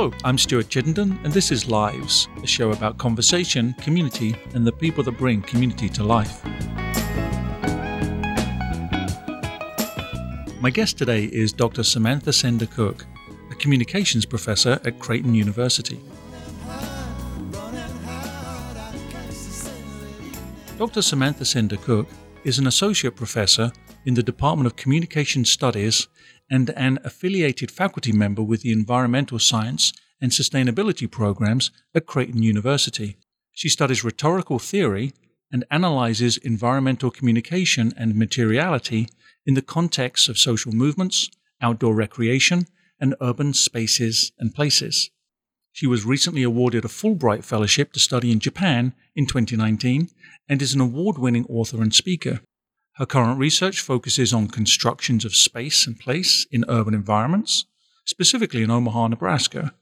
Hello, I'm Stuart Chittenden, and this is Lives, a show about conversation, community, and the people that bring community to life. My guest today is Dr. Samantha Senda-Cook, a communications professor at Creighton University. Dr. Samantha Senda-Cook is an associate professor in the Department of Communication Studies and an affiliated faculty member with the Environmental Science and Sustainability programs at Creighton University. She studies rhetorical theory and analyzes environmental communication and materiality in the context of social movements, outdoor recreation, and urban spaces and places. She was recently awarded a Fulbright Fellowship to study in Japan in 2019 and is an award winning author and speaker. Her current research focuses on constructions of space and place in urban environments, specifically in Omaha, Nebraska,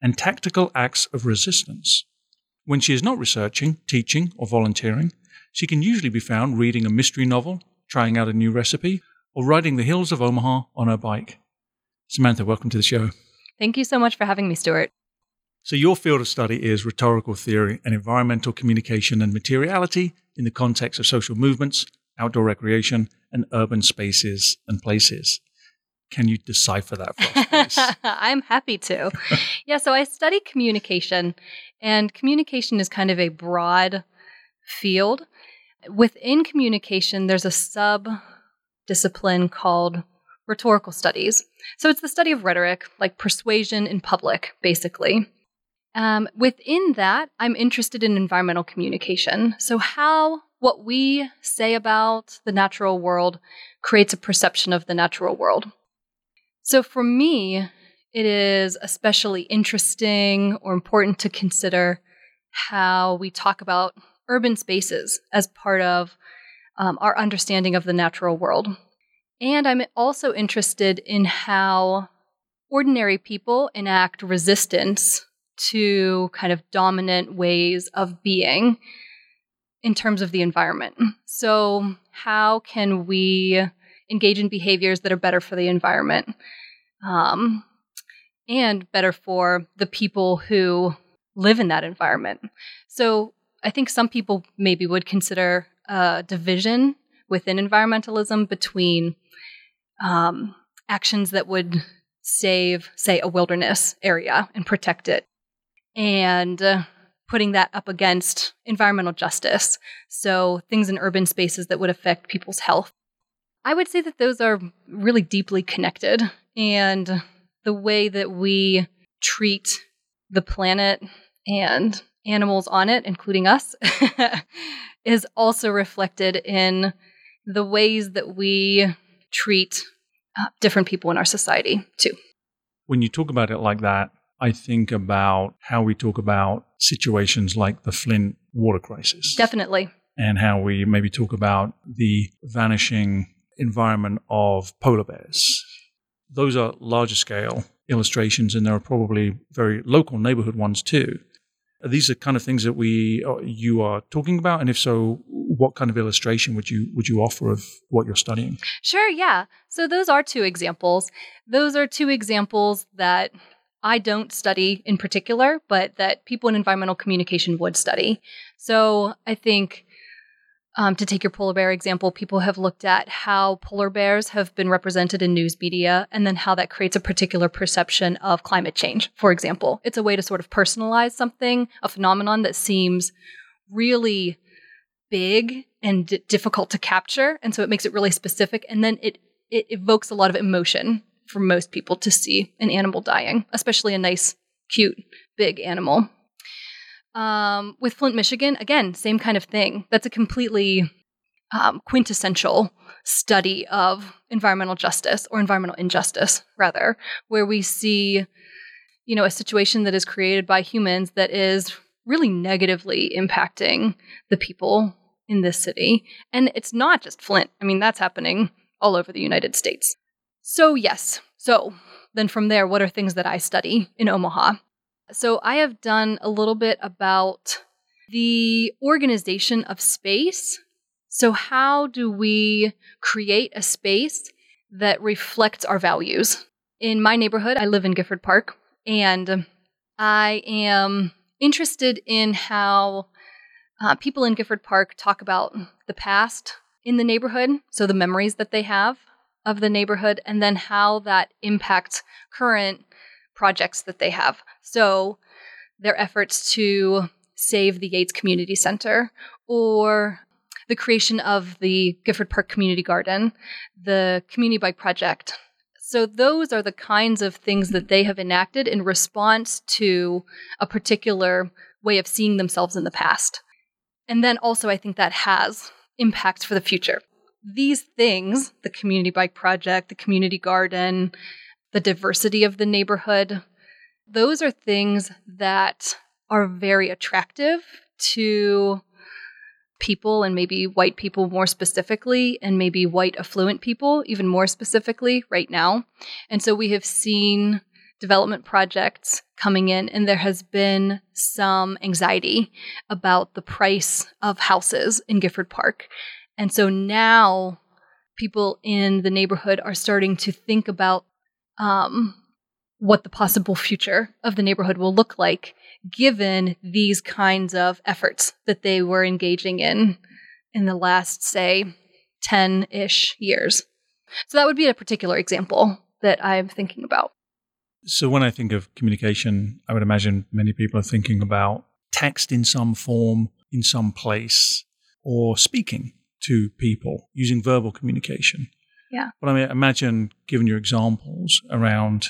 and tactical acts of resistance. When she is not researching, teaching, or volunteering, she can usually be found reading a mystery novel, trying out a new recipe, or riding the hills of Omaha on her bike. Samantha, welcome to the show. Thank you so much for having me, Stuart. So, your field of study is rhetorical theory and environmental communication and materiality in the context of social movements, outdoor recreation, and urban spaces and places. Can you decipher that for us? I'm happy to. yeah, so I study communication, and communication is kind of a broad field. Within communication, there's a sub discipline called rhetorical studies. So it's the study of rhetoric, like persuasion in public, basically. Um, within that, I'm interested in environmental communication. So, how what we say about the natural world creates a perception of the natural world. So for me, it is especially interesting or important to consider how we talk about urban spaces as part of um, our understanding of the natural world. And I'm also interested in how ordinary people enact resistance to kind of dominant ways of being in terms of the environment. So, how can we engage in behaviors that are better for the environment um, and better for the people who live in that environment? So, I think some people maybe would consider a division within environmentalism between um, actions that would save, say, a wilderness area and protect it, and uh, putting that up against environmental justice. So, things in urban spaces that would affect people's health. I would say that those are really deeply connected. And the way that we treat the planet and animals on it, including us, is also reflected in the ways that we treat uh, different people in our society, too. When you talk about it like that, I think about how we talk about situations like the Flint water crisis. Definitely. And how we maybe talk about the vanishing environment of polar bears. Those are larger scale illustrations, and there are probably very local neighborhood ones too. These are kind of things that we uh, you are talking about, and if so, what kind of illustration would you would you offer of what you're studying? Sure, yeah. So those are two examples. Those are two examples that I don't study in particular, but that people in environmental communication would study. So I think um, to take your polar bear example, people have looked at how polar bears have been represented in news media and then how that creates a particular perception of climate change, for example. It's a way to sort of personalize something, a phenomenon that seems really big and d- difficult to capture. And so it makes it really specific. And then it, it evokes a lot of emotion for most people to see an animal dying, especially a nice, cute, big animal. Um, with Flint, Michigan, again, same kind of thing. That's a completely um, quintessential study of environmental justice or environmental injustice, rather, where we see, you know, a situation that is created by humans that is really negatively impacting the people in this city. And it's not just Flint. I mean, that's happening all over the United States. So, yes. So, then from there, what are things that I study in Omaha? So, I have done a little bit about the organization of space. So, how do we create a space that reflects our values? In my neighborhood, I live in Gifford Park, And I am interested in how uh, people in Gifford Park talk about the past in the neighborhood, so the memories that they have of the neighborhood, and then how that impacts current projects that they have. So, their efforts to save the Yates Community Center or the creation of the Gifford Park Community Garden, the Community Bike Project. So, those are the kinds of things that they have enacted in response to a particular way of seeing themselves in the past. And then also, I think that has impacts for the future. These things, the community bike project, the community garden, the diversity of the neighborhood, those are things that are very attractive to people and maybe white people more specifically, and maybe white affluent people even more specifically right now. And so we have seen development projects coming in, and there has been some anxiety about the price of houses in Gifford Park. And so now people in the neighborhood are starting to think about um, what the possible future of the neighborhood will look like given these kinds of efforts that they were engaging in in the last, say, 10 ish years. So that would be a particular example that I'm thinking about. So when I think of communication, I would imagine many people are thinking about text in some form, in some place, or speaking to people using verbal communication. Yeah. But I mean, imagine, given your examples around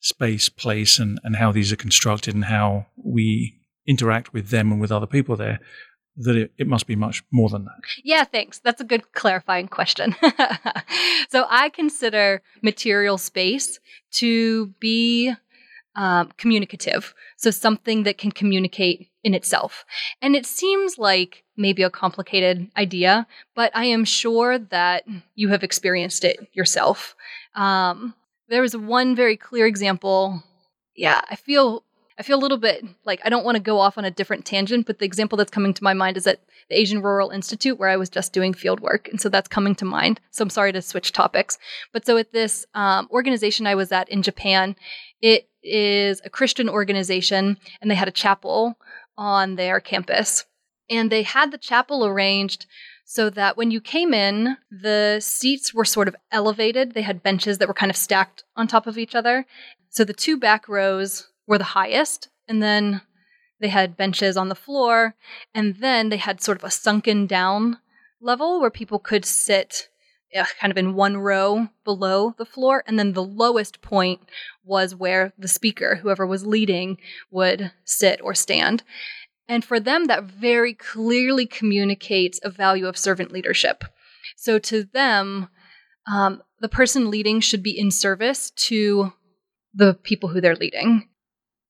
space, place, and, and how these are constructed and how we interact with them and with other people there, that it, it must be much more than that. Yeah, thanks. That's a good clarifying question. so I consider material space to be um, communicative. So something that can communicate in itself. And it seems like maybe a complicated idea, but I am sure that you have experienced it yourself. Um, there was one very clear example. Yeah, I feel I feel a little bit like I don't want to go off on a different tangent, but the example that's coming to my mind is at the Asian Rural Institute where I was just doing field work. And so that's coming to mind. So I'm sorry to switch topics. But so at this um, organization I was at in Japan, it is a Christian organization and they had a chapel on their campus. And they had the chapel arranged so that when you came in, the seats were sort of elevated. They had benches that were kind of stacked on top of each other. So the two back rows were the highest, and then they had benches on the floor, and then they had sort of a sunken down level where people could sit kind of in one row below the floor, and then the lowest point was where the speaker, whoever was leading, would sit or stand. And for them, that very clearly communicates a value of servant leadership. So to them, um, the person leading should be in service to the people who they're leading.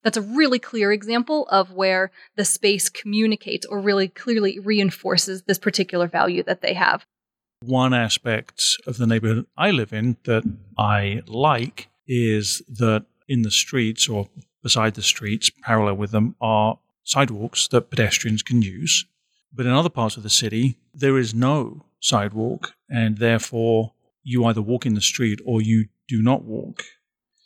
That's a really clear example of where the space communicates or really clearly reinforces this particular value that they have. One aspect of the neighborhood I live in that I like is that in the streets or beside the streets, parallel with them, are sidewalks that pedestrians can use. But in other parts of the city, there is no sidewalk, and therefore you either walk in the street or you do not walk.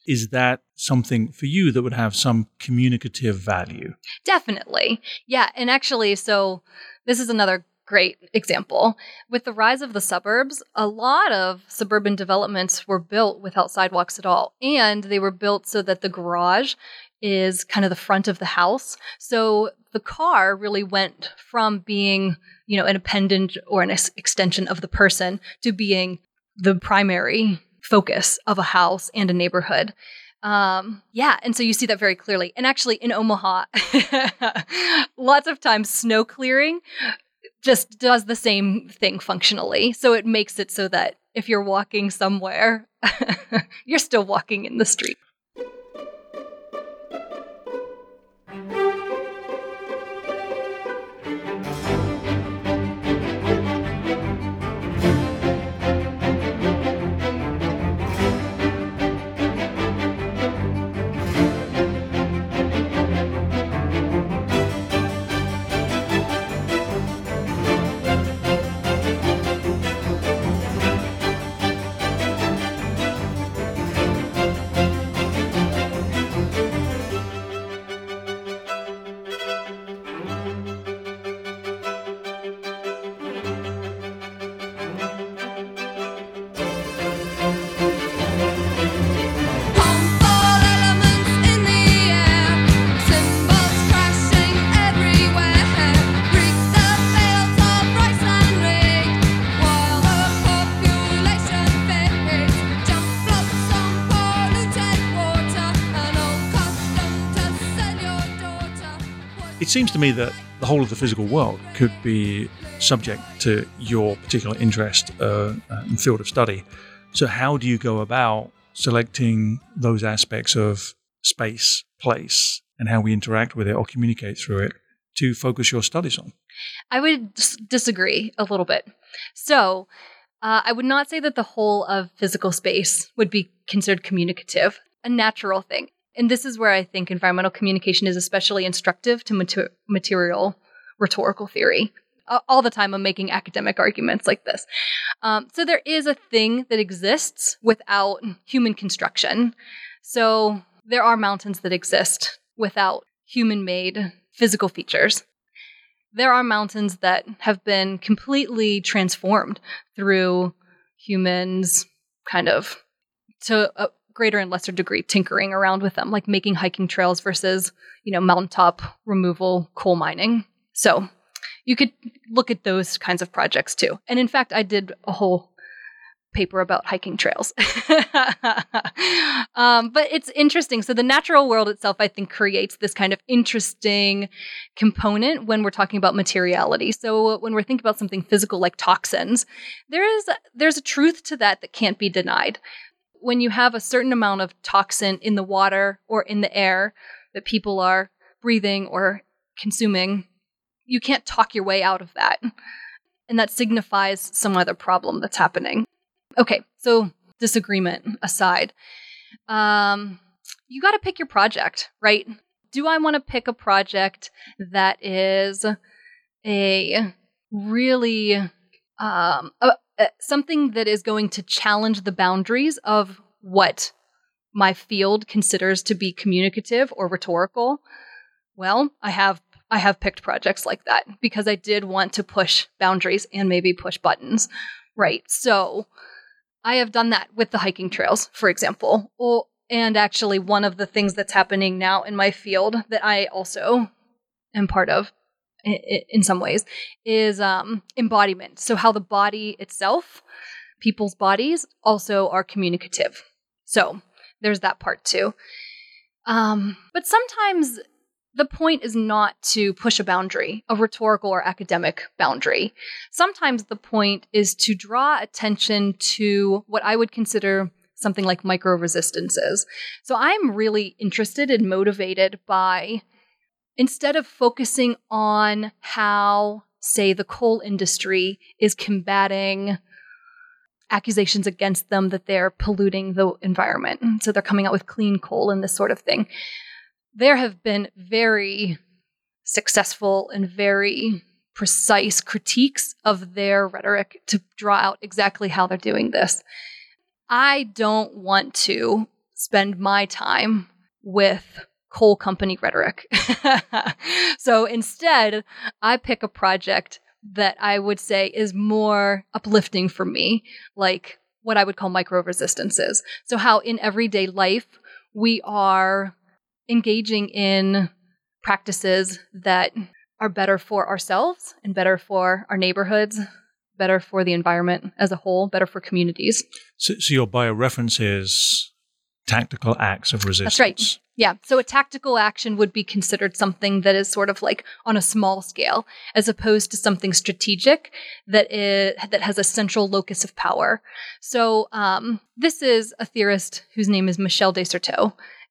Is that something for you that would have some communicative value? Definitely. Yeah. And actually, so this is another great example. With the rise of the suburbs, a lot of suburban developments were built without sidewalks at all. And they were built so that the garage is kind of the front of the house. So the car really went from being, you know, an appendage or an ex- extension of the person to being the primary focus of a house and a neighborhood. Um, yeah, and so you see that very clearly. And actually, in Omaha, lots of times snow clearing just does the same thing functionally. So it makes it so that if you're walking somewhere, you're still walking in the street. Seems to me that the whole of the physical world could be subject to your particular interest uh, and field of study. So, how do you go about selecting those aspects of space, place, and how we interact with it or communicate through it to focus your studies on? I would dis- disagree a little bit. So, uh, I would not say that the whole of physical space would be considered communicative, a natural thing. And this is where I think environmental communication is especially instructive to mater- material rhetorical theory. Uh, all the time, I'm making academic arguments like this. Um, so, there is a thing that exists without human construction. So, there are mountains that exist without human made physical features. There are mountains that have been completely transformed through humans kind of to a greater and lesser degree tinkering around with them, like making hiking trails versus, you know, mountaintop removal, coal mining. So you could look at those kinds of projects too. And in fact, I did a whole paper about hiking trails. um, but it's interesting. So, the natural world itself, I think, creates this kind of interesting component when we're talking about materiality. So, when we're thinking about something physical like toxins, there is there's a truth to that that can't be denied. When you have a certain amount of toxin in the water or in the air that people are breathing or consuming, you can't talk your way out of that. And that signifies some other problem that's happening. Okay, so disagreement aside, um, you got to pick your project, right? Do I want to pick a project that is a really um, Uh, something that is going to challenge the boundaries of what my field considers to be communicative or rhetorical? Well, I have I have picked projects like that because I did want to push boundaries and maybe push buttons. Right. So, I have done that with the hiking trails, for example. Well, and actually, one of the things that's happening now in my field that I also am part of in some ways is um, embodiment. So, how the body itself, people's bodies, also are communicative. So, there's that part too. Um, but sometimes the point is not to push a boundary, a rhetorical or academic boundary. Sometimes the point is to draw attention to what I would consider something like micro resistances. So I'm really interested and motivated by instead of focusing on how, say, the coal industry is combating accusations against them that they're polluting the environment. So they're coming out with clean coal and this sort of thing there have been very successful and very precise critiques of their rhetoric to draw out exactly how they're doing this. I don't want to spend my time with coal company rhetoric. so instead, I pick a project that I would say is more uplifting for me, like what I would call micro resistances. So, how in everyday life we are engaging in practices that are better for ourselves and better for our neighborhoods, better for the environment as a whole, better for communities. So, so your bio reference is tactical acts of resistance. That's right. Yeah. So a tactical action would be considered something that is sort of like on a small scale, as opposed to something strategic that is that has a central locus of power. So um, this is a theorist whose name is Michel de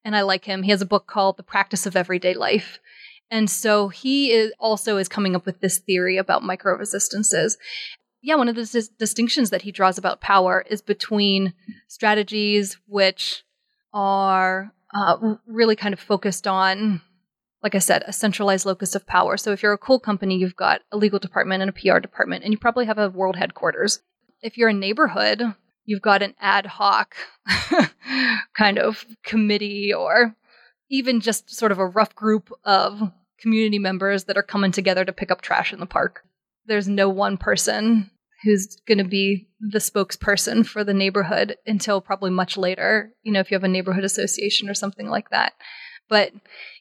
and I like him. He has a book called The Practice of Everyday Life. And so he is also is coming up with this theory about micro resistances. Yeah, one of the dis- distinctions that he draws about power is between strategies which are uh, really kind of focused on, like I said, a centralized locus of power. So if you're a coal company, you've got a legal department and a PR department, and you probably have a world headquarters. If you're a neighborhood, you've got an ad hoc kind of committee or even just sort of a rough group of community members that are coming together to pick up trash in the park. There's no one person who's going to be the spokesperson for the neighborhood until probably much later, you know, if you have a neighborhood association or something like that. But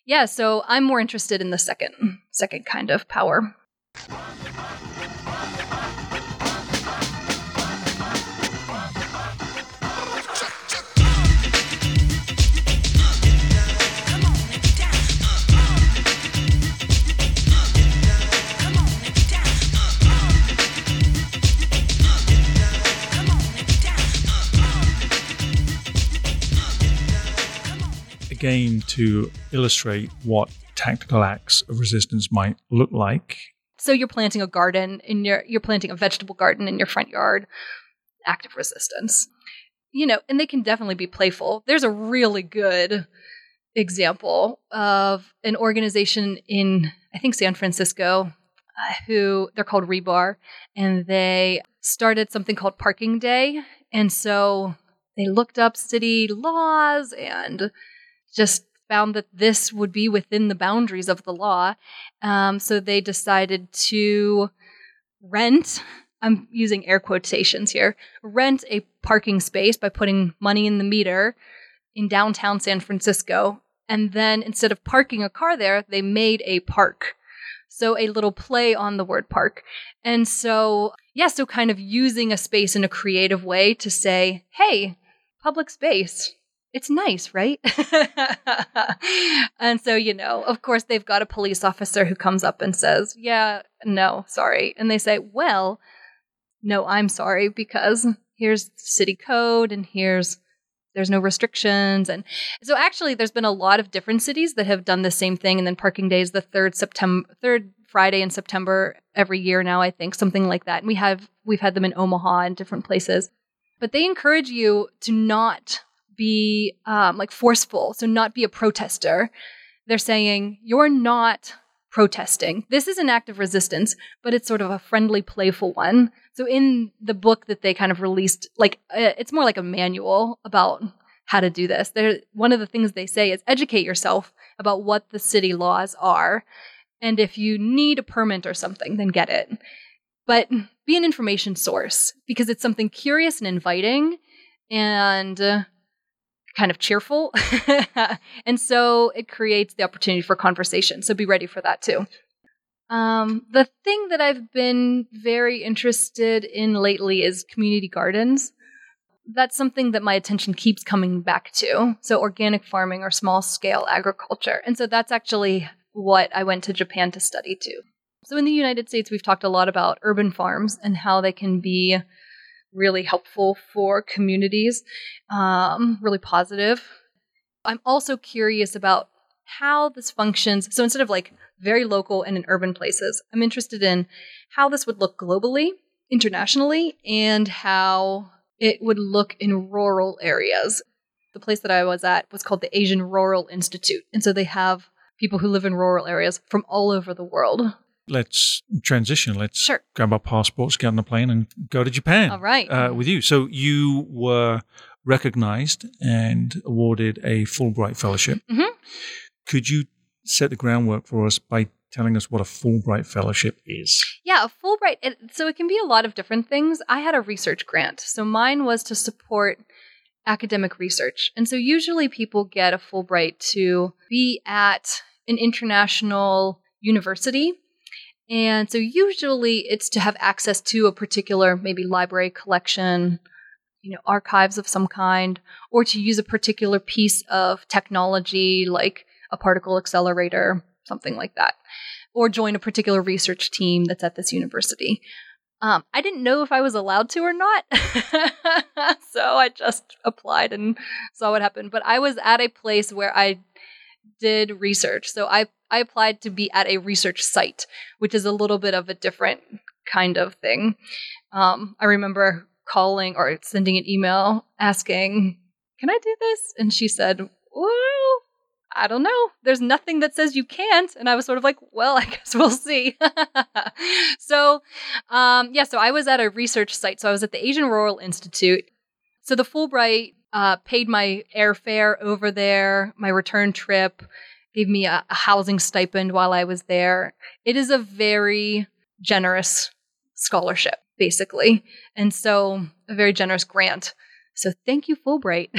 yeah, so I'm more interested in the second second kind of power. Again to illustrate what tactical acts of resistance might look like. So you're planting a garden in your you're planting a vegetable garden in your front yard. Active resistance. You know, and they can definitely be playful. There's a really good example of an organization in I think San Francisco uh, who they're called Rebar and they started something called Parking Day. And so they looked up city laws and just found that this would be within the boundaries of the law. Um, so they decided to rent, I'm using air quotations here, rent a parking space by putting money in the meter in downtown San Francisco. And then instead of parking a car there, they made a park. So a little play on the word park. And so, yeah, so kind of using a space in a creative way to say, hey, public space. It's nice, right? and so, you know, of course, they've got a police officer who comes up and says, Yeah, no, sorry. And they say, Well, no, I'm sorry because here's city code and here's there's no restrictions and so actually there's been a lot of different cities that have done the same thing and then parking day is the third september third friday in september every year now i think something like that and we have we've had them in omaha and different places but they encourage you to not be um, like forceful, so not be a protester. They're saying you're not protesting. This is an act of resistance, but it's sort of a friendly, playful one. So in the book that they kind of released, like uh, it's more like a manual about how to do this. There, one of the things they say is educate yourself about what the city laws are, and if you need a permit or something, then get it but be an information source because it's something curious and inviting and uh, kind of cheerful. and so it creates the opportunity for conversation. So be ready for that too. Um, the thing that I've been very interested in lately is community gardens. That's something that my attention keeps coming back to. So, organic farming or small scale agriculture. And so that's actually what I went to Japan to study too. So, in the United States, we've talked a lot about urban farms and how they can be really helpful for communities, um, really positive. I'm also curious about how this functions. So, instead of like very local and in urban places, I'm interested in how this would look globally, internationally, and how it would look in rural areas. The place that I was at was called the Asian Rural Institute. And so they have people who live in rural areas from all over the world let's transition. Let's sure. grab our passports, get on the plane, and go to Japan. All right. Uh, with you. So you were recognized and awarded a Fulbright Fellowship. Mm-hmm. Could you set the groundwork for us by telling us what a Fulbright Fellowship is? Yeah, a Fulbright. It, so it can be a lot of different things. I had a research grant. So mine was to support academic research. And so usually people get a Fulbright to be at an international university and so usually it's to have access to a particular maybe library collection, you know, archives of some kind, or to use a particular piece of technology like a particle accelerator, something like that, or join a particular research team that's at this university. Um, I didn't know if I was allowed to or not. so I just applied and saw what happened. But I was at a place where I did research. So I I applied to be at a research site, which is a little bit of a different kind of thing. Um, I remember calling or sending an email asking, "Can I do this?" And she said, "Well, I don't know. There's nothing that says you can't." And I was sort of like, "Well, I guess we'll see." so, um, yeah. So I was at a research site. So I was at the Asian Rural Institute. So the Fulbright uh, paid my airfare over there, my return trip, gave me a, a housing stipend while I was there. It is a very generous scholarship, basically. And so, a very generous grant. So thank you, Fulbright.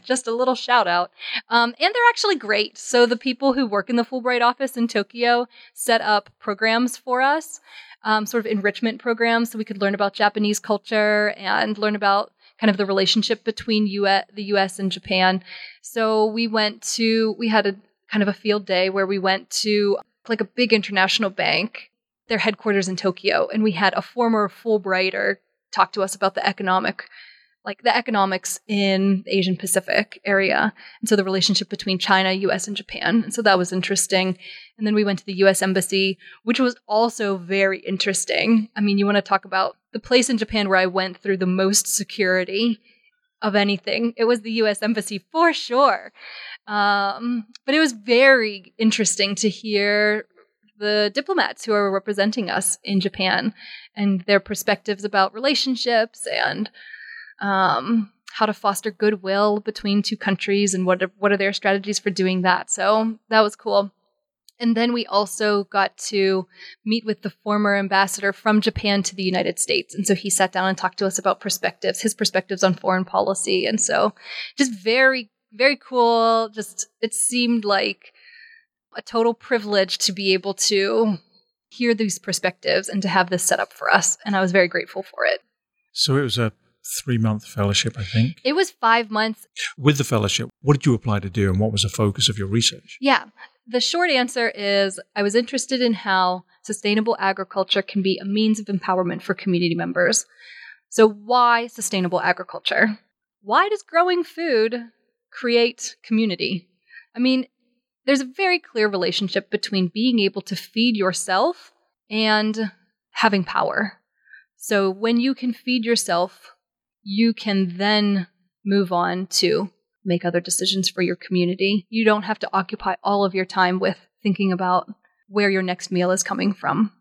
Just a little shout out. Um, and they're actually great. So the people who work in the Fulbright office in Tokyo set up programs for us, um, sort of enrichment programs, so we could learn about Japanese culture and learn about kind of the relationship between US, the US and Japan. So we went to, we had a kind of a field day where we went to like a big international bank, their headquarters in Tokyo, and we had a former Fulbrighter talk to us about the economic like the economics in the Asian Pacific area. And so the relationship between China, US, and Japan. And so that was interesting. And then we went to the US Embassy, which was also very interesting. I mean, you want to talk about the place in Japan where I went through the most security of anything. It was the US Embassy for sure. Um, but it was very interesting to hear the diplomats who are representing us in Japan and their perspectives about relationships and um, how to foster goodwill between two countries and what are, what are their strategies for doing that. So that was cool. And then we also got to meet with the former ambassador from Japan to the United States. And so he sat down and talked to us about perspectives, his perspectives on foreign policy. And so just very, very cool. Just it seemed like a total privilege to be able to hear these perspectives and to have this set up for us. And I was very grateful for it. So it was a three month fellowship, I think. It was five months. With the fellowship, what did you apply to do and what was the focus of your research? Yeah. The short answer is I was interested in how sustainable agriculture can be a means of empowerment for community members. So, why sustainable agriculture? Why does growing food create community? I mean, there's a very clear relationship between being able to feed yourself and having power. So, when you can feed yourself, you can then move on to make other decisions for your community. You don't have to occupy all of your time with thinking about where your next meal is coming from.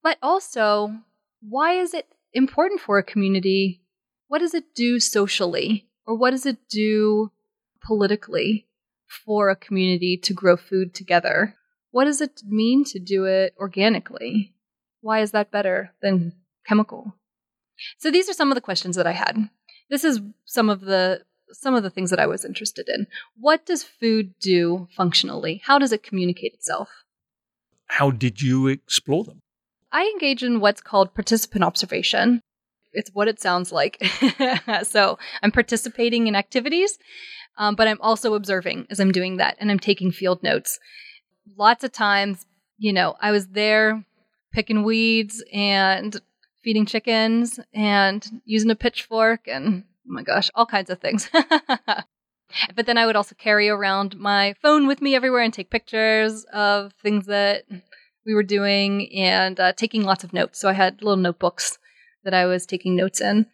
But also, why is it important for a community? What does it do socially? Or what does it do politically for a community to grow food together? What does it mean to do it organically? Why is that better than chemical? So these are some of the questions that I had. This is some of the some of the things that I was interested in. What does food do functionally? How does it communicate itself? How did you explore them? I engage in what's called participant observation. It's what it sounds like. so I'm participating in activities, um, but I'm also observing as I'm doing that, and I'm taking field notes. Lots of times, you know, I was there picking weeds and feeding chickens and using a pitchfork and oh my gosh, all kinds of things. but then I would also carry around my phone with me everywhere and take pictures of things that we were doing and uh, taking lots of notes. So I had little notebooks that I was taking notes in.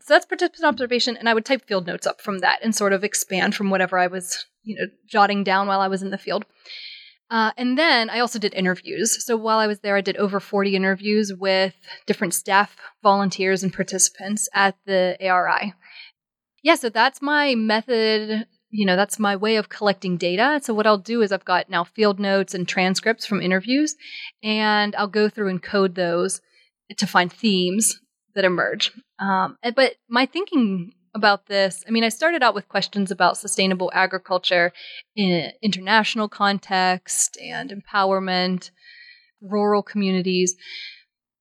So that's participant observation, and I would type field notes up from that and sort of expand from whatever I was, you know, jotting down while I was in the field. Uh, and then I also did interviews. So while I was there, I did over 40 interviews with different staff, volunteers, and participants at the ARI. Yeah, so that's my method. You know, that's my way of collecting data. So what I'll do is I've got now field notes and transcripts from interviews, and I'll go through and code those to find themes that emerge. Um, but my thinking about this. I mean, I started out with questions about sustainable agriculture in international context and empowerment, rural communities.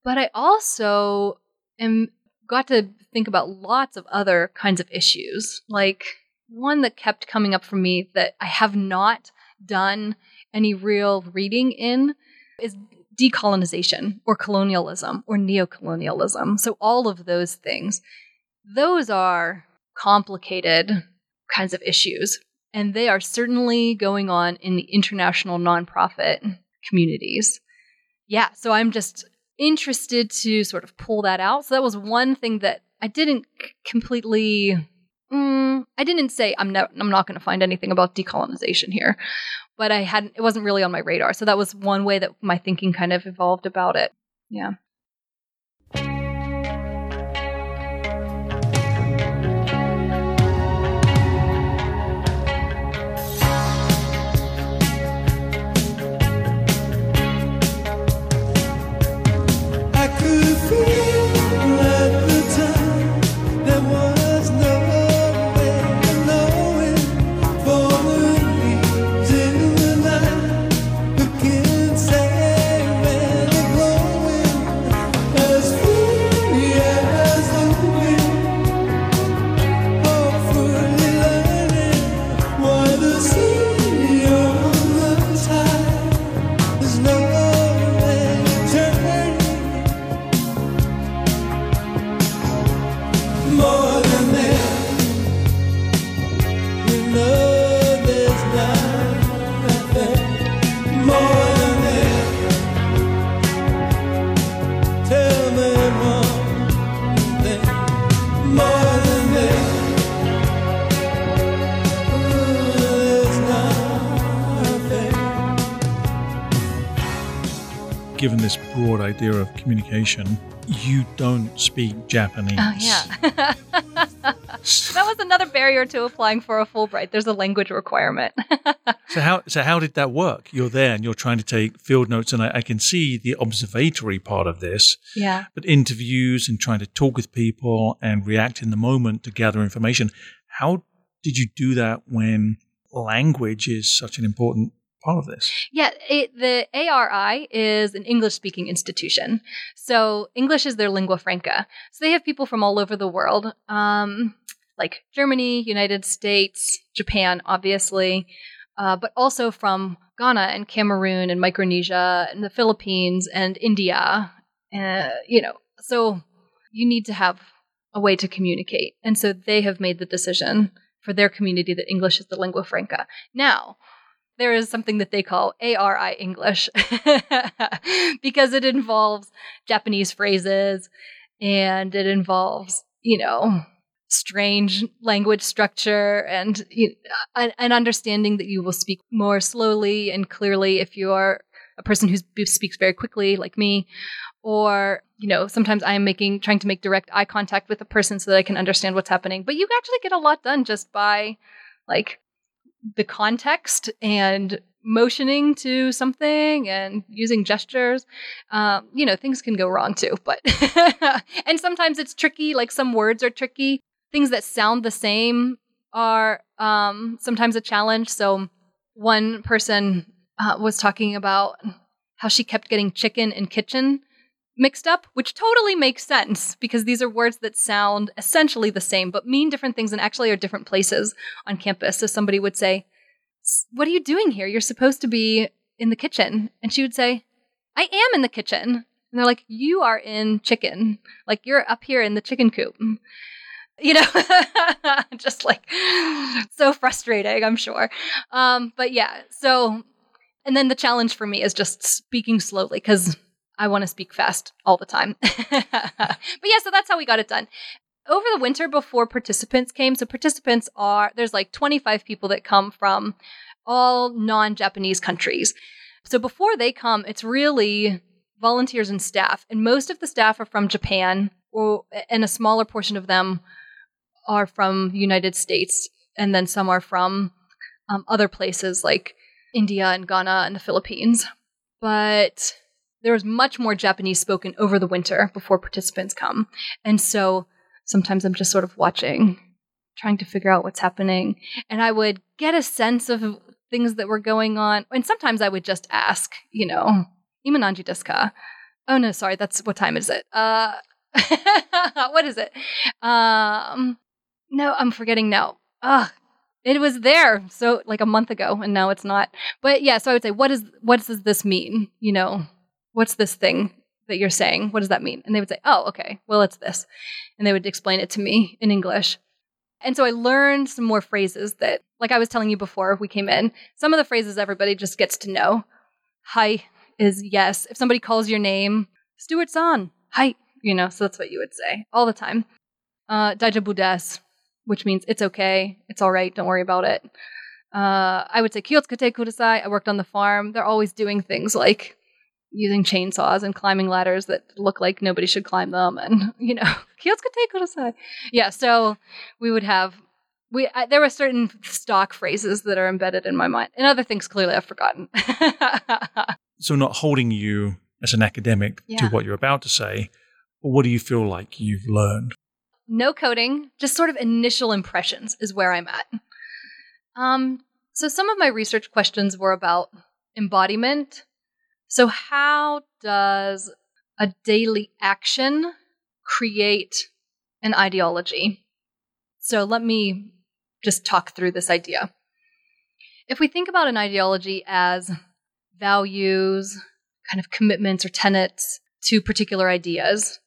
But I also am got to think about lots of other kinds of issues. Like one that kept coming up for me that I have not done any real reading in is decolonization or colonialism or neocolonialism. So all of those things. Those are complicated kinds of issues, and they are certainly going on in the international nonprofit communities. Yeah, so I'm just interested to sort of pull that out. So that was one thing that I didn't completely. Mm, I didn't say I'm not. I'm not going to find anything about decolonization here, but I hadn't. It wasn't really on my radar. So that was one way that my thinking kind of evolved about it. Yeah. Communication, you don't speak Japanese. Oh, yeah. that was another barrier to applying for a Fulbright. There's a language requirement. so how so how did that work? You're there and you're trying to take field notes, and I, I, can see the observatory part of this. Yeah. But interviews and trying to talk with people and react in the moment to gather information. How did you do that when language is such an important part of this? Yeah, it, the ARI is an English speaking institution. So English is their lingua franca. So they have people from all over the world, um, like Germany, United States, Japan, obviously, uh, but also from Ghana and Cameroon and Micronesia and the Philippines and India. Uh, you know, so you need to have a way to communicate. And so they have made the decision for their community that English is the lingua franca. Now, there is something that they call ARI English because it involves Japanese phrases and it involves, you know, strange language structure and you uh, know, an understanding that you will speak more slowly and clearly if you are a person who speaks very quickly like me. Or you know sometimes i am making trying to make direct eye contact with a person so that i can understand what's happening. But you actually get a lot done just by like the context and motioning to something and using gestures um, you know things can go wrong too but and sometimes it's tricky like some words are tricky. Things that sound the same are um, sometimes a challenge. So one person uh, was talking about how she kept getting chicken and kitchen mixed up, which totally makes sense because these are words that sound essentially the same but mean different things and actually are different places on campus. So somebody would say, What are you doing here? You're supposed to be in the kitchen. And she would say, I am in the kitchen. And they're like, You are in chicken. Like you're up here in the chicken coop. You know, just like so frustrating, I'm sure. Um, but yeah, so, and then the challenge for me is just speaking slowly because I want to speak fast all the time. but yeah, so that's how we got it done. Over the winter before participants came, so participants are there's like 25 people that come from all non-Japanese countries. So before they come, it's really volunteers and staff, and most of the staff are from Japan, or and a smaller portion of them are from the United States, and then some are from um, other places like India and Ghana and the Philippines. But there was much more Japanese spoken over the winter before participants come. And so sometimes I'm just sort of watching, trying to figure out what's happening. And I would get a sense of things that were going on. And sometimes I would just ask, you know, Imananji desu? Oh no, sorry, that's what time is it? Uh what is it? Um no, I'm forgetting now. Ugh. It was there so like a month ago and now it's not. But yeah, so I would say what is what does this mean? You know, what's this thing that you're saying? What does that mean? And they would say, oh, okay, well, it's this. And they would explain it to me in English. And so I learned some more phrases that, like I was telling you before we came in, some of the phrases everybody just gets to know. Hi is yes. If somebody calls your name, Stuart on. hi, you know, so that's what you would say all the time. Uh, Daijoubu desu, which means it's okay, it's all right, don't worry about it. Uh, I would say Kyotsukete kudasai. I worked on the farm. They're always doing things like using chainsaws and climbing ladders that look like nobody should climb them and you know yeah so we would have we I, there were certain stock phrases that are embedded in my mind and other things clearly i've forgotten. So not holding you as an academic yeah. to what you're about to say but what do you feel like you've learned? No coding just sort of initial impressions is where i'm at. Um so some of my research questions were about embodiment so, how does a daily action create an ideology? So, let me just talk through this idea. If we think about an ideology as values, kind of commitments or tenets to particular ideas,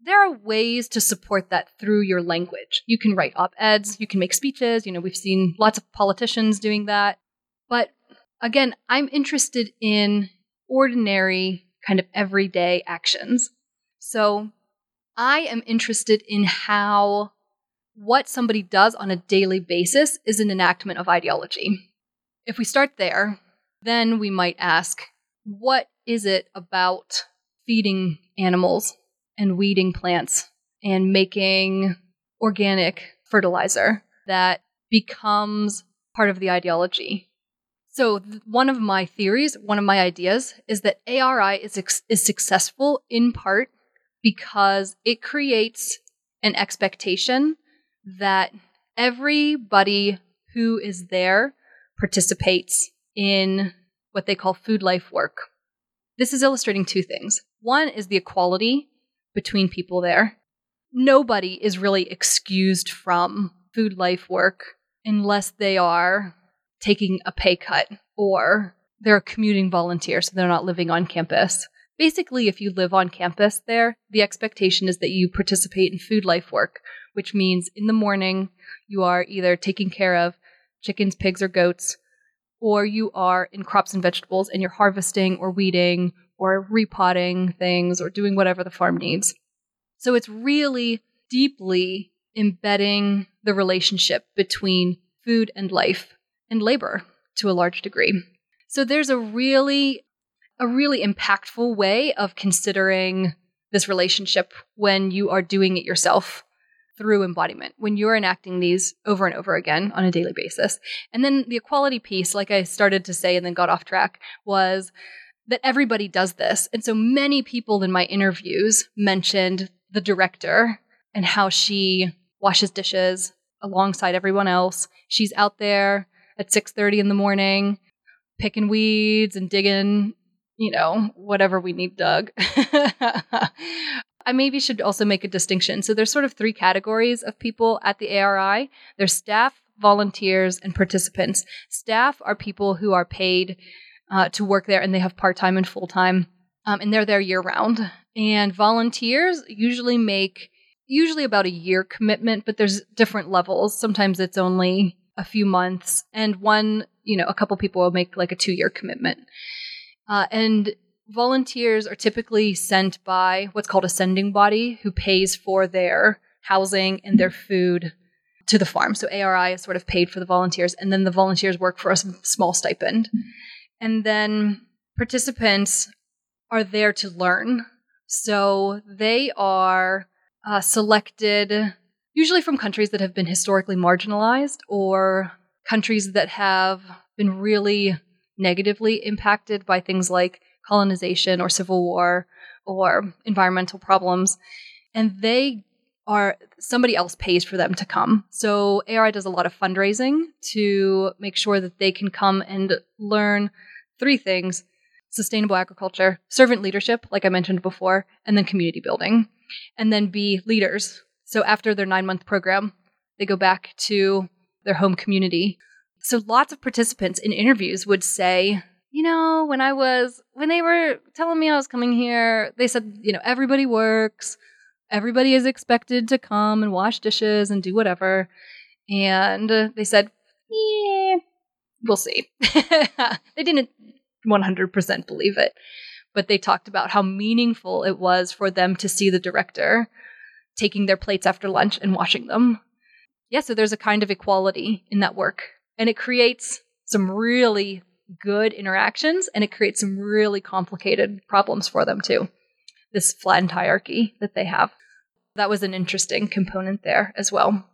there are ways to support that through your language. You can write op eds, you can make speeches. You know, we've seen lots of politicians doing that. But again, I'm interested in ordinary, kind of everyday actions. So I am interested in how what somebody does on a daily basis is an enactment of ideology. If we start there, then we might ask what is it about feeding animals and weeding plants and making organic fertilizer that becomes part of the ideology. So, one of my theories, one of my ideas is that ARI is, is successful in part because it creates an expectation that everybody who is there participates in what they call food life work. This is illustrating two things. One is the equality between people there. Nobody is really excused from food life work unless they are taking a pay cut or they're a commuting volunteer, so they're not living on campus. Basically, if you live on campus there, the expectation is that you participate in food life work, which means in the morning you are either taking care of chickens, pigs, or goats, or you are in crops and vegetables and you're harvesting or weeding or repotting things or doing whatever the farm needs. So it's really deeply embedding the relationship between food and life and labor to a large degree. So there's a really a really impactful way of considering this relationship when you are doing it yourself through embodiment, when you're enacting these over and over again on a daily basis. And then the equality piece, like I started to say and then got off track, was that everybody does this. And so many people in my interviews mentioned the director and how she washes dishes alongside everyone else. She's out there at 6:30 in the morning picking weeds and digging, you know, whatever we need dug. I maybe should also make a distinction. So there's sort of three categories of people at the ARI. There's staff, volunteers, and participants. Staff are people who are paid uh, to work there and they have part-time and full-time um, and they're there year round. And volunteers usually make usually about a year commitment, but there's different levels. Sometimes it's only a few months, and one, you know, a couple people will make like a two year commitment. Uh, and volunteers are typically sent by what's called a sending body who pays for their housing and their food to the farm. So ARI is sort of paid for the volunteers, and then the volunteers work for a small stipend. And then participants are there to learn. So they are uh, selected usually from countries that have been historically marginalized or countries that have been really negatively impacted by things like colonization or civil war or environmental problems. And they are somebody else pays for them to come. So ARI does a lot of fundraising to make sure that they can come and learn three things sustainable agriculture, servant leadership, like I mentioned before, and then community building, and then be leaders so after their nine month program, they go back to their home community. So lots of participants in interviews would say, you know, when I was, when they were telling me I was coming here, they said, you know, everybody works, everybody is expected to come and wash dishes and do whatever. And they said, yeah, we'll see. they didn't 100% believe it, but they talked about how meaningful it was for them to see the director taking their plates after lunch and washing them. Yeah, so there's a kind of equality in that work. And it creates some really good interactions and it creates some really complicated problems for them too. This flattened hierarchy that they have. That was an interesting component there as well.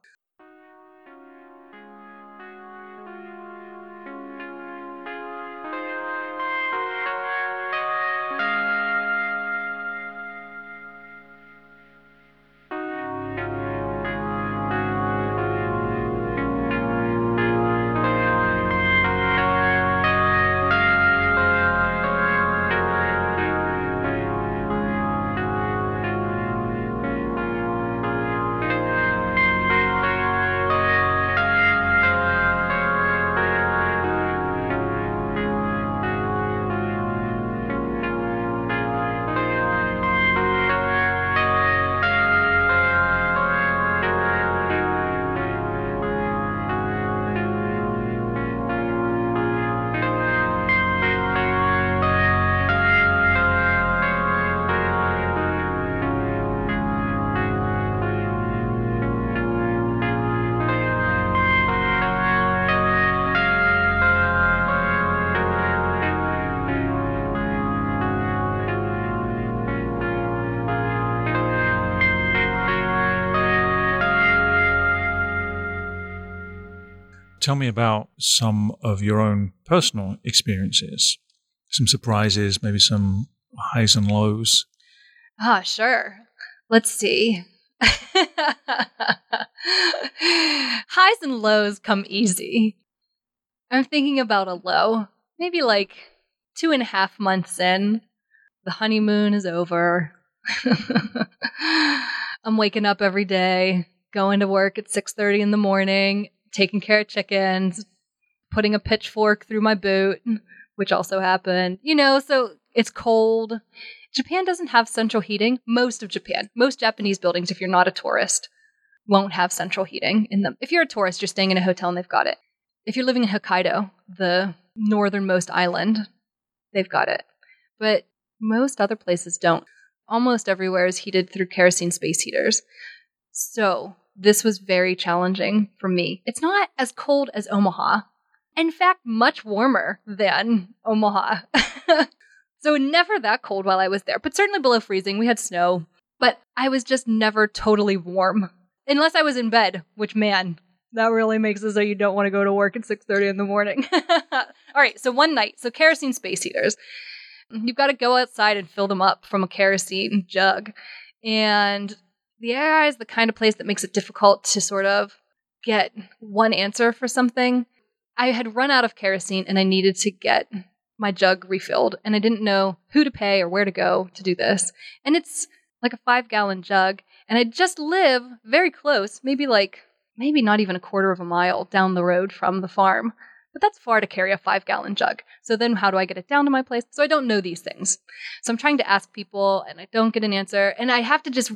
Tell me about some of your own personal experiences, some surprises, maybe some highs and lows. Ah, sure. Let's see. Highs and lows come easy. I'm thinking about a low, maybe like two and a half months in. The honeymoon is over. I'm waking up every day, going to work at 6:30 in the morning, taking care of chickens, putting a pitchfork through my boot, which also happened. You know, so it's cold. Japan doesn't have central heating. Most of Japan, most Japanese buildings, if you're not a tourist, won't have central heating in them. If you're a tourist, you're staying in a hotel and they've got it. If you're living in Hokkaido, the northernmost island, they've got it. But most other places don't. Almost everywhere is heated through kerosene space heaters. So, this was very challenging for me. It's not as cold as Omaha. In fact, much warmer than Omaha. so, never that cold while I was there, but certainly below freezing. We had snow, but I was just never totally warm. Unless I was in bed, which man, that really makes it so you don't want to go to work at 6:30 in the morning. All right, so one night, so kerosene space heaters. You've got to go outside and fill them up from a kerosene jug. And the AI is the kind of place that makes it difficult to sort of get one answer for something. I had run out of kerosene and I needed to get my jug refilled, and I didn't know who to pay or where to go to do this. And it's like a five gallon jug, and I just live very close, maybe like, maybe not even a quarter of a mile down the road from the farm. But that's far to carry a five gallon jug. So then how do I get it down to my place? So I don't know these things. So I'm trying to ask people and I don't get an answer. And I have to just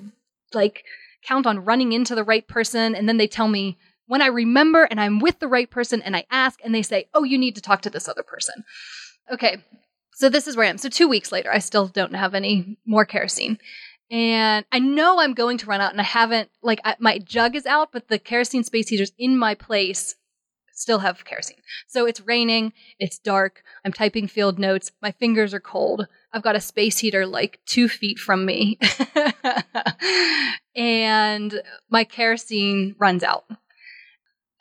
like count on running into the right person. And then they tell me when I remember and I'm with the right person and I ask and they say, oh, you need to talk to this other person. Okay. So this is where I am. So two weeks later, I still don't have any more kerosene. And I know I'm going to run out and I haven't, like, I, my jug is out, but the kerosene space heaters in my place still have kerosene. So it's raining, it's dark, I'm typing field notes, my fingers are cold. I've got a space heater like two feet from me. and my kerosene runs out.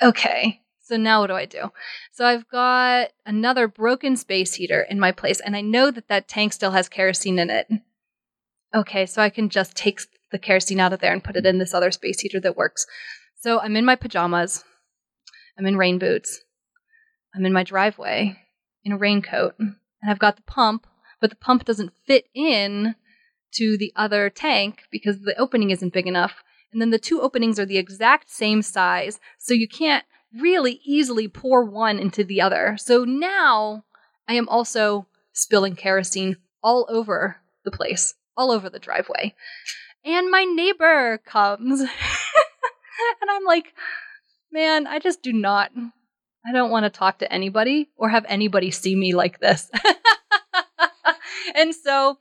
Okay, so now what do I do? So I've got another broken space heater in my place, and I know that that tank still has kerosene in it. Okay, so I can just take the kerosene out of there and put it in this other space heater that works. So I'm in my pajamas. I'm in rain boots. I'm in my driveway in a raincoat. And I've got the pump, but the pump doesn't fit in to the other tank because the opening isn't big enough. And then the two openings are the exact same size, so you can't really easily pour one into the other. So now I am also spilling kerosene all over the place, all over the driveway. And my neighbor comes. and I'm like, man, I just do not. I don't want to talk to anybody or have anybody see me like this. and so,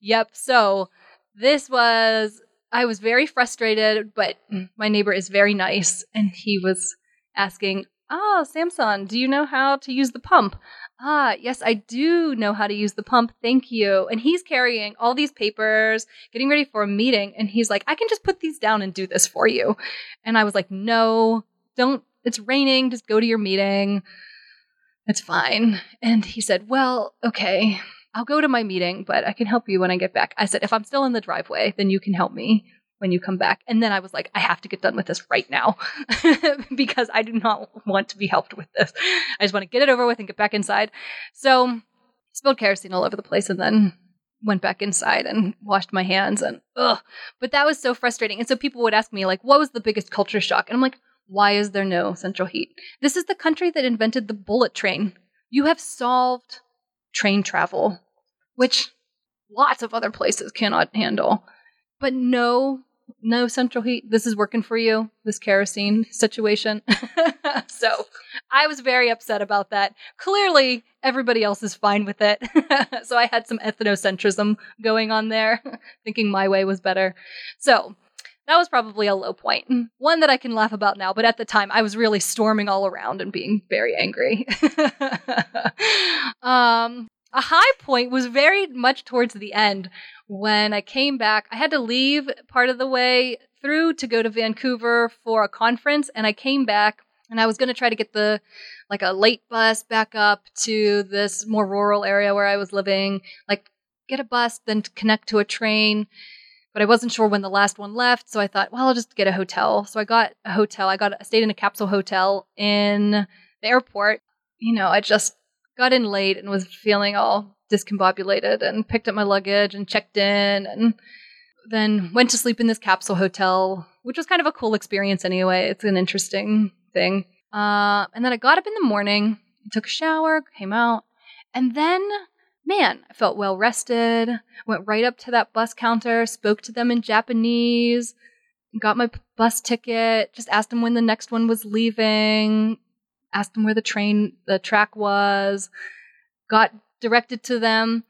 yep. So this was, I was very frustrated, but my neighbor is very nice. And he was asking, Oh, Sam-san, do you know how to use the pump? Ah, yes, I do know how to use the pump. Thank you. And he's carrying all these papers, getting ready for a meeting. And he's like, I can just put these down and do this for you. And I was like, No, don't, it's raining, just go to your meeting. It's fine. And he said, Well, okay, I'll go to my meeting, but I can help you when I get back. I said, If I'm still in the driveway, then you can help me when you come back. And then I was like, I have to get done with this right now because I do not want to be helped with this. I just want to get it over with and get back inside. So, spilled kerosene all over the place and then went back inside and washed my hands and ugh. But that was so frustrating. And so people would ask me like, what was the biggest culture shock? And I'm like, why is there no central heat? This is the country that invented the bullet train. You have solved train travel, which lots of other places cannot handle. But no, no central heat. This is working for you, this kerosene situation. so I was very upset about that. Clearly, everybody else is fine with it. so I had some ethnocentrism going on there, thinking my way was better. So that was probably a low point. One that I can laugh about now, but at the time I was really storming all around and being very angry. um, a high point was very much towards the end when I came back. I had to leave part of the way through to go to Vancouver for a conference, and I came back And I was going to try to get the like a late bus back up to this more rural area where I was living, like get a bus, then connect to a train. But I wasn't sure when the last one left, so I thought, well, I'll just get a hotel. So I got a hotel. I got I stayed in a capsule hotel in the airport. You know, I just got in late and was feeling all discombobulated and picked up my luggage and checked in and then went to sleep in this capsule hotel, which was kind of a cool experience anyway. It's an interesting thing. Uh, and then I got up in the morning, took a shower, came out, and then, man, I felt well rested. Went right up to that bus counter, spoke to them in Japanese, got my bus ticket, just asked them when the next one was leaving, asked them where the train, the track was, got directed to them.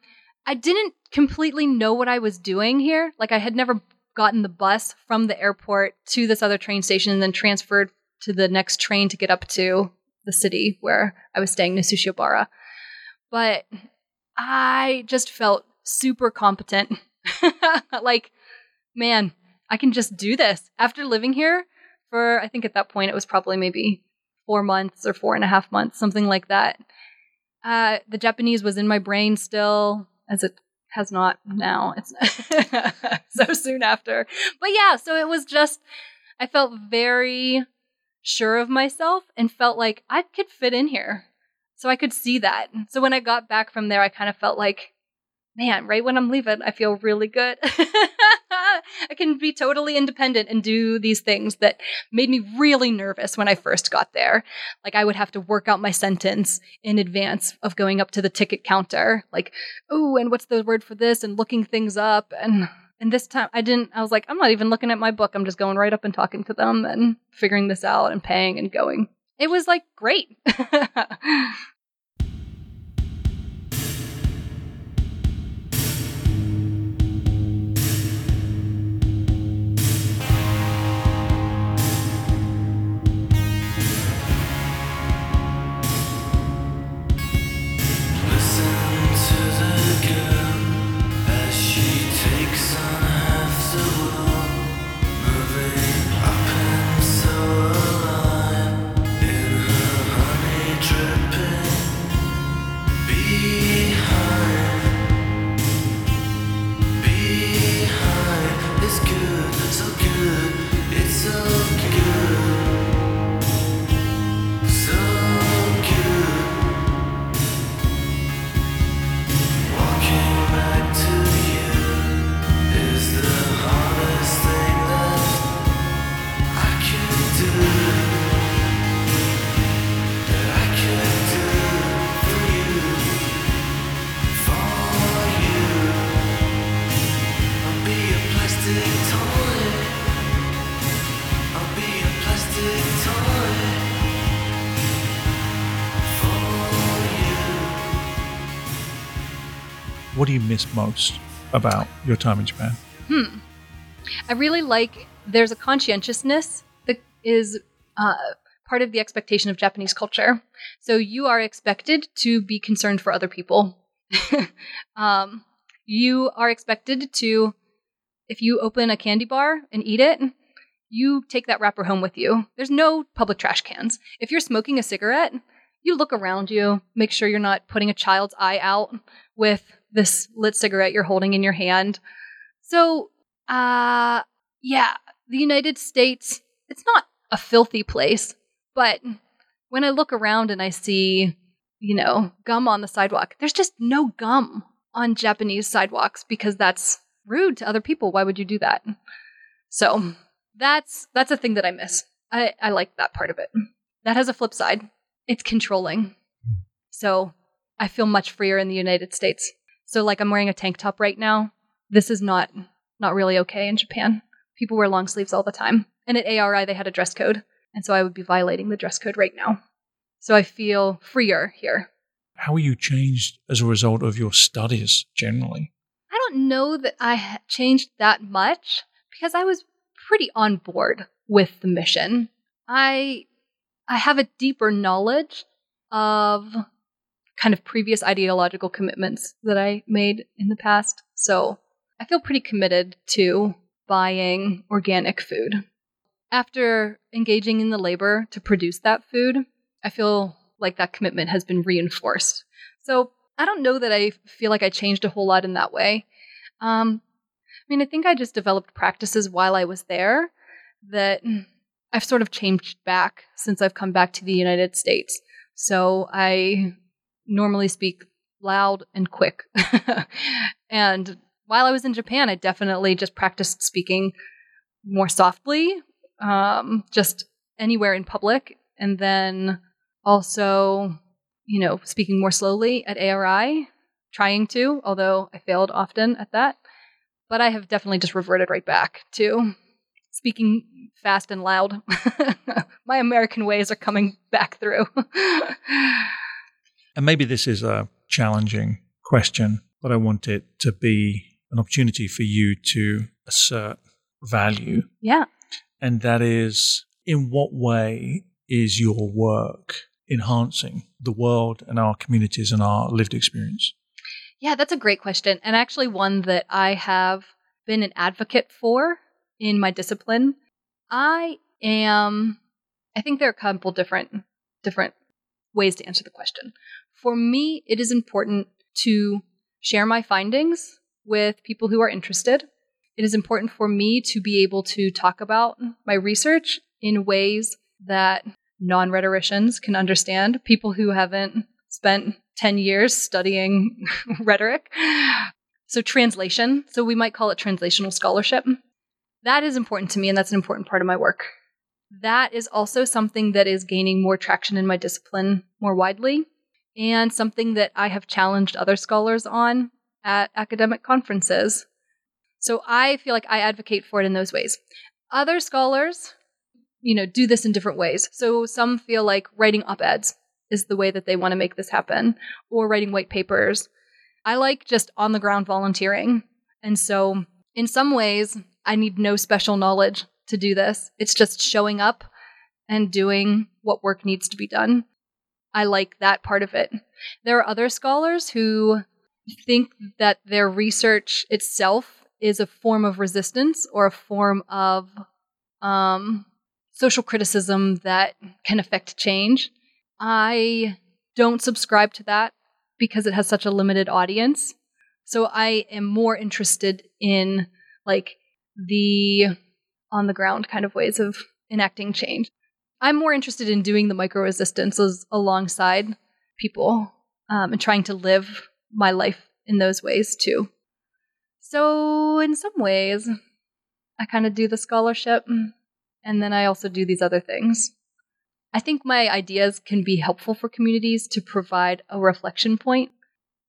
I didn't completely know what I was doing here. Like I had never gotten the bus from the airport to this other train station and then transferred to the next train to get up to the city where I was staying, Nasushiobara. But I just felt super competent. like, man, I can just do this. After living here for, I think at that point it was probably maybe four months or four and a half months, something like that. Uh, the Japanese was in my brain still, as it has not now. It's so soon after. But yeah, so it was just, I felt very sure of myself and felt like I could fit in here. So I could see that. So when I got back from there, I kind of felt like, man, right when I'm leaving, I feel really good. I can be totally independent and do these things that made me really nervous when I first got there. Like I would have to work out my sentence in advance of going up to the ticket counter. Like, oh, and what's the word for this? And looking things up. And and this time I didn't I was like, I'm not even looking at my book. I'm just going right up and talking to them and figuring this out and paying and going. It was like great. you miss most about your time in Japan? Hmm. I really like there's a conscientiousness that is uh, part of the expectation of Japanese culture. So you are expected to be concerned for other people. um, you are expected to, if you open a candy bar and eat it, you take that wrapper home with you. There's no public trash cans. If you're smoking a cigarette, you look around you, make sure you're not putting a child's eye out with this lit cigarette you're holding in your hand. So, uh, yeah, the United States, it's not a filthy place, but when I look around and I see, you know, gum on the sidewalk, there's just no gum on Japanese sidewalks because that's rude to other people. Why would you do that? So, that's that's a thing that I miss. I, I like that part of it. That has a flip side. It's controlling. So I feel much freer in the United States. So like I'm wearing a tank top right now. This is not not really okay in Japan. People wear long sleeves all the time. And at ARI they had a dress code. And so I would be violating the dress code right now. So I feel freer here. How are you changed as a result of your studies generally? I don't know that I changed that much because I was pretty on board with the mission. I I have a deeper knowledge of kind of previous ideological commitments that I made in the past. So I feel pretty committed to buying organic food. after engaging in the labor to produce that food, I feel like that commitment has been reinforced. So I don't know that I feel like I changed a whole lot in that way. Um, I mean, I think I just developed practices while I was there that I've sort of changed back since I've come back to the United States. So I normally speak loud and quick. and while I was in Japan, I definitely just practiced speaking more softly, um, just anywhere in public. And then also, you know, speaking more slowly at ARI, trying to, although I failed often at that. But I have definitely just reverted right back to speaking fast and loud. My American ways are coming back through. and maybe this is a challenging question, but I want it to be an opportunity for you to assert value. Yeah. And that is in what way is your work enhancing the world and our communities and our lived experience? Yeah, that's a great question. And actually, one that I have been an advocate for in my discipline. I am, I think there are a couple different, different ways to answer the question. For me, it is important to share my findings with people who are interested. It is important for me to be able to talk about my research in ways that non rhetoricians can understand, people who haven't spent 10 years studying rhetoric. So, translation. So, we might call it translational scholarship. That is important to me, and that's an important part of my work. That is also something that is gaining more traction in my discipline more widely, and something that I have challenged other scholars on at academic conferences. So I feel like I advocate for it in those ways. Other scholars, you know, do this in different ways. So some feel like writing op-eds is the way that they want to make this happen, or writing white papers. I like just on the ground volunteering. And so in some ways, I need no special knowledge to do this. It's just showing up and doing what work needs to be done. I like that part of it. There are other scholars who think that their research itself is a form of resistance or a form of um, social criticism that can affect change. I don't subscribe to that because it has such a limited audience. So I am more interested in like the on the ground kind of ways of enacting change. I'm more interested in doing the micro resistances alongside people um, and trying to live my life in those ways too. So, in some ways, I kind of do the scholarship and then I also do these other things. I think my ideas can be helpful for communities to provide a reflection point,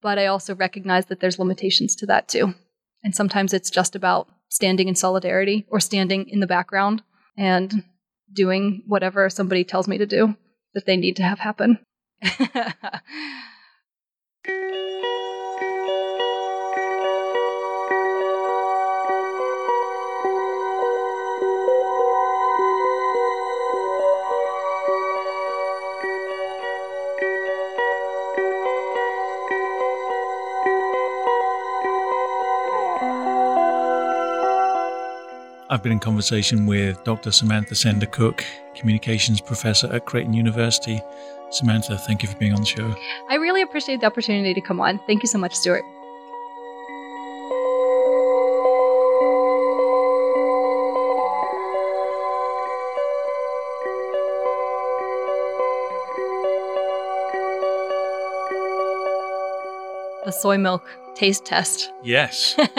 but I also recognize that there's limitations to that too. And sometimes it's just about standing in solidarity or standing in the background and doing whatever somebody tells me to do that they need to have happen. I've been in conversation with Dr. Samantha Senda-Cook, communications professor at Creighton University. Samantha, thank you for being on the show. I really appreciate the opportunity to come on. Thank you so much, Stuart. The soy milk taste test. Yes.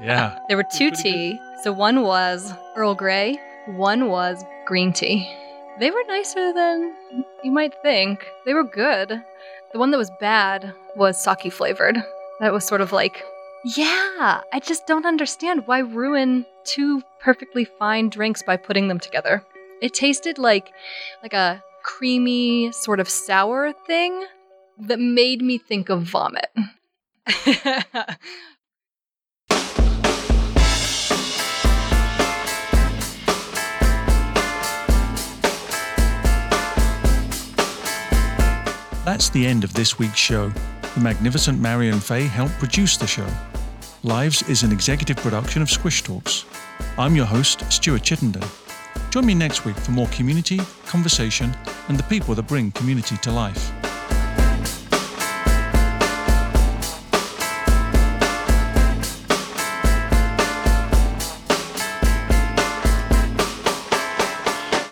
yeah. there were two tea. So one was Earl Grey, one was green tea. They were nicer than you might think. They were good. The one that was bad was sake flavored. That was sort of like, yeah, I just don't understand why ruin two perfectly fine drinks by putting them together. It tasted like like a creamy sort of sour thing that made me think of vomit. That's the end of this week's show. The magnificent Marion Fay helped produce the show. Lives is an executive production of Squish Talks. I'm your host, Stuart Chittenden. Join me next week for more community, conversation, and the people that bring community to life.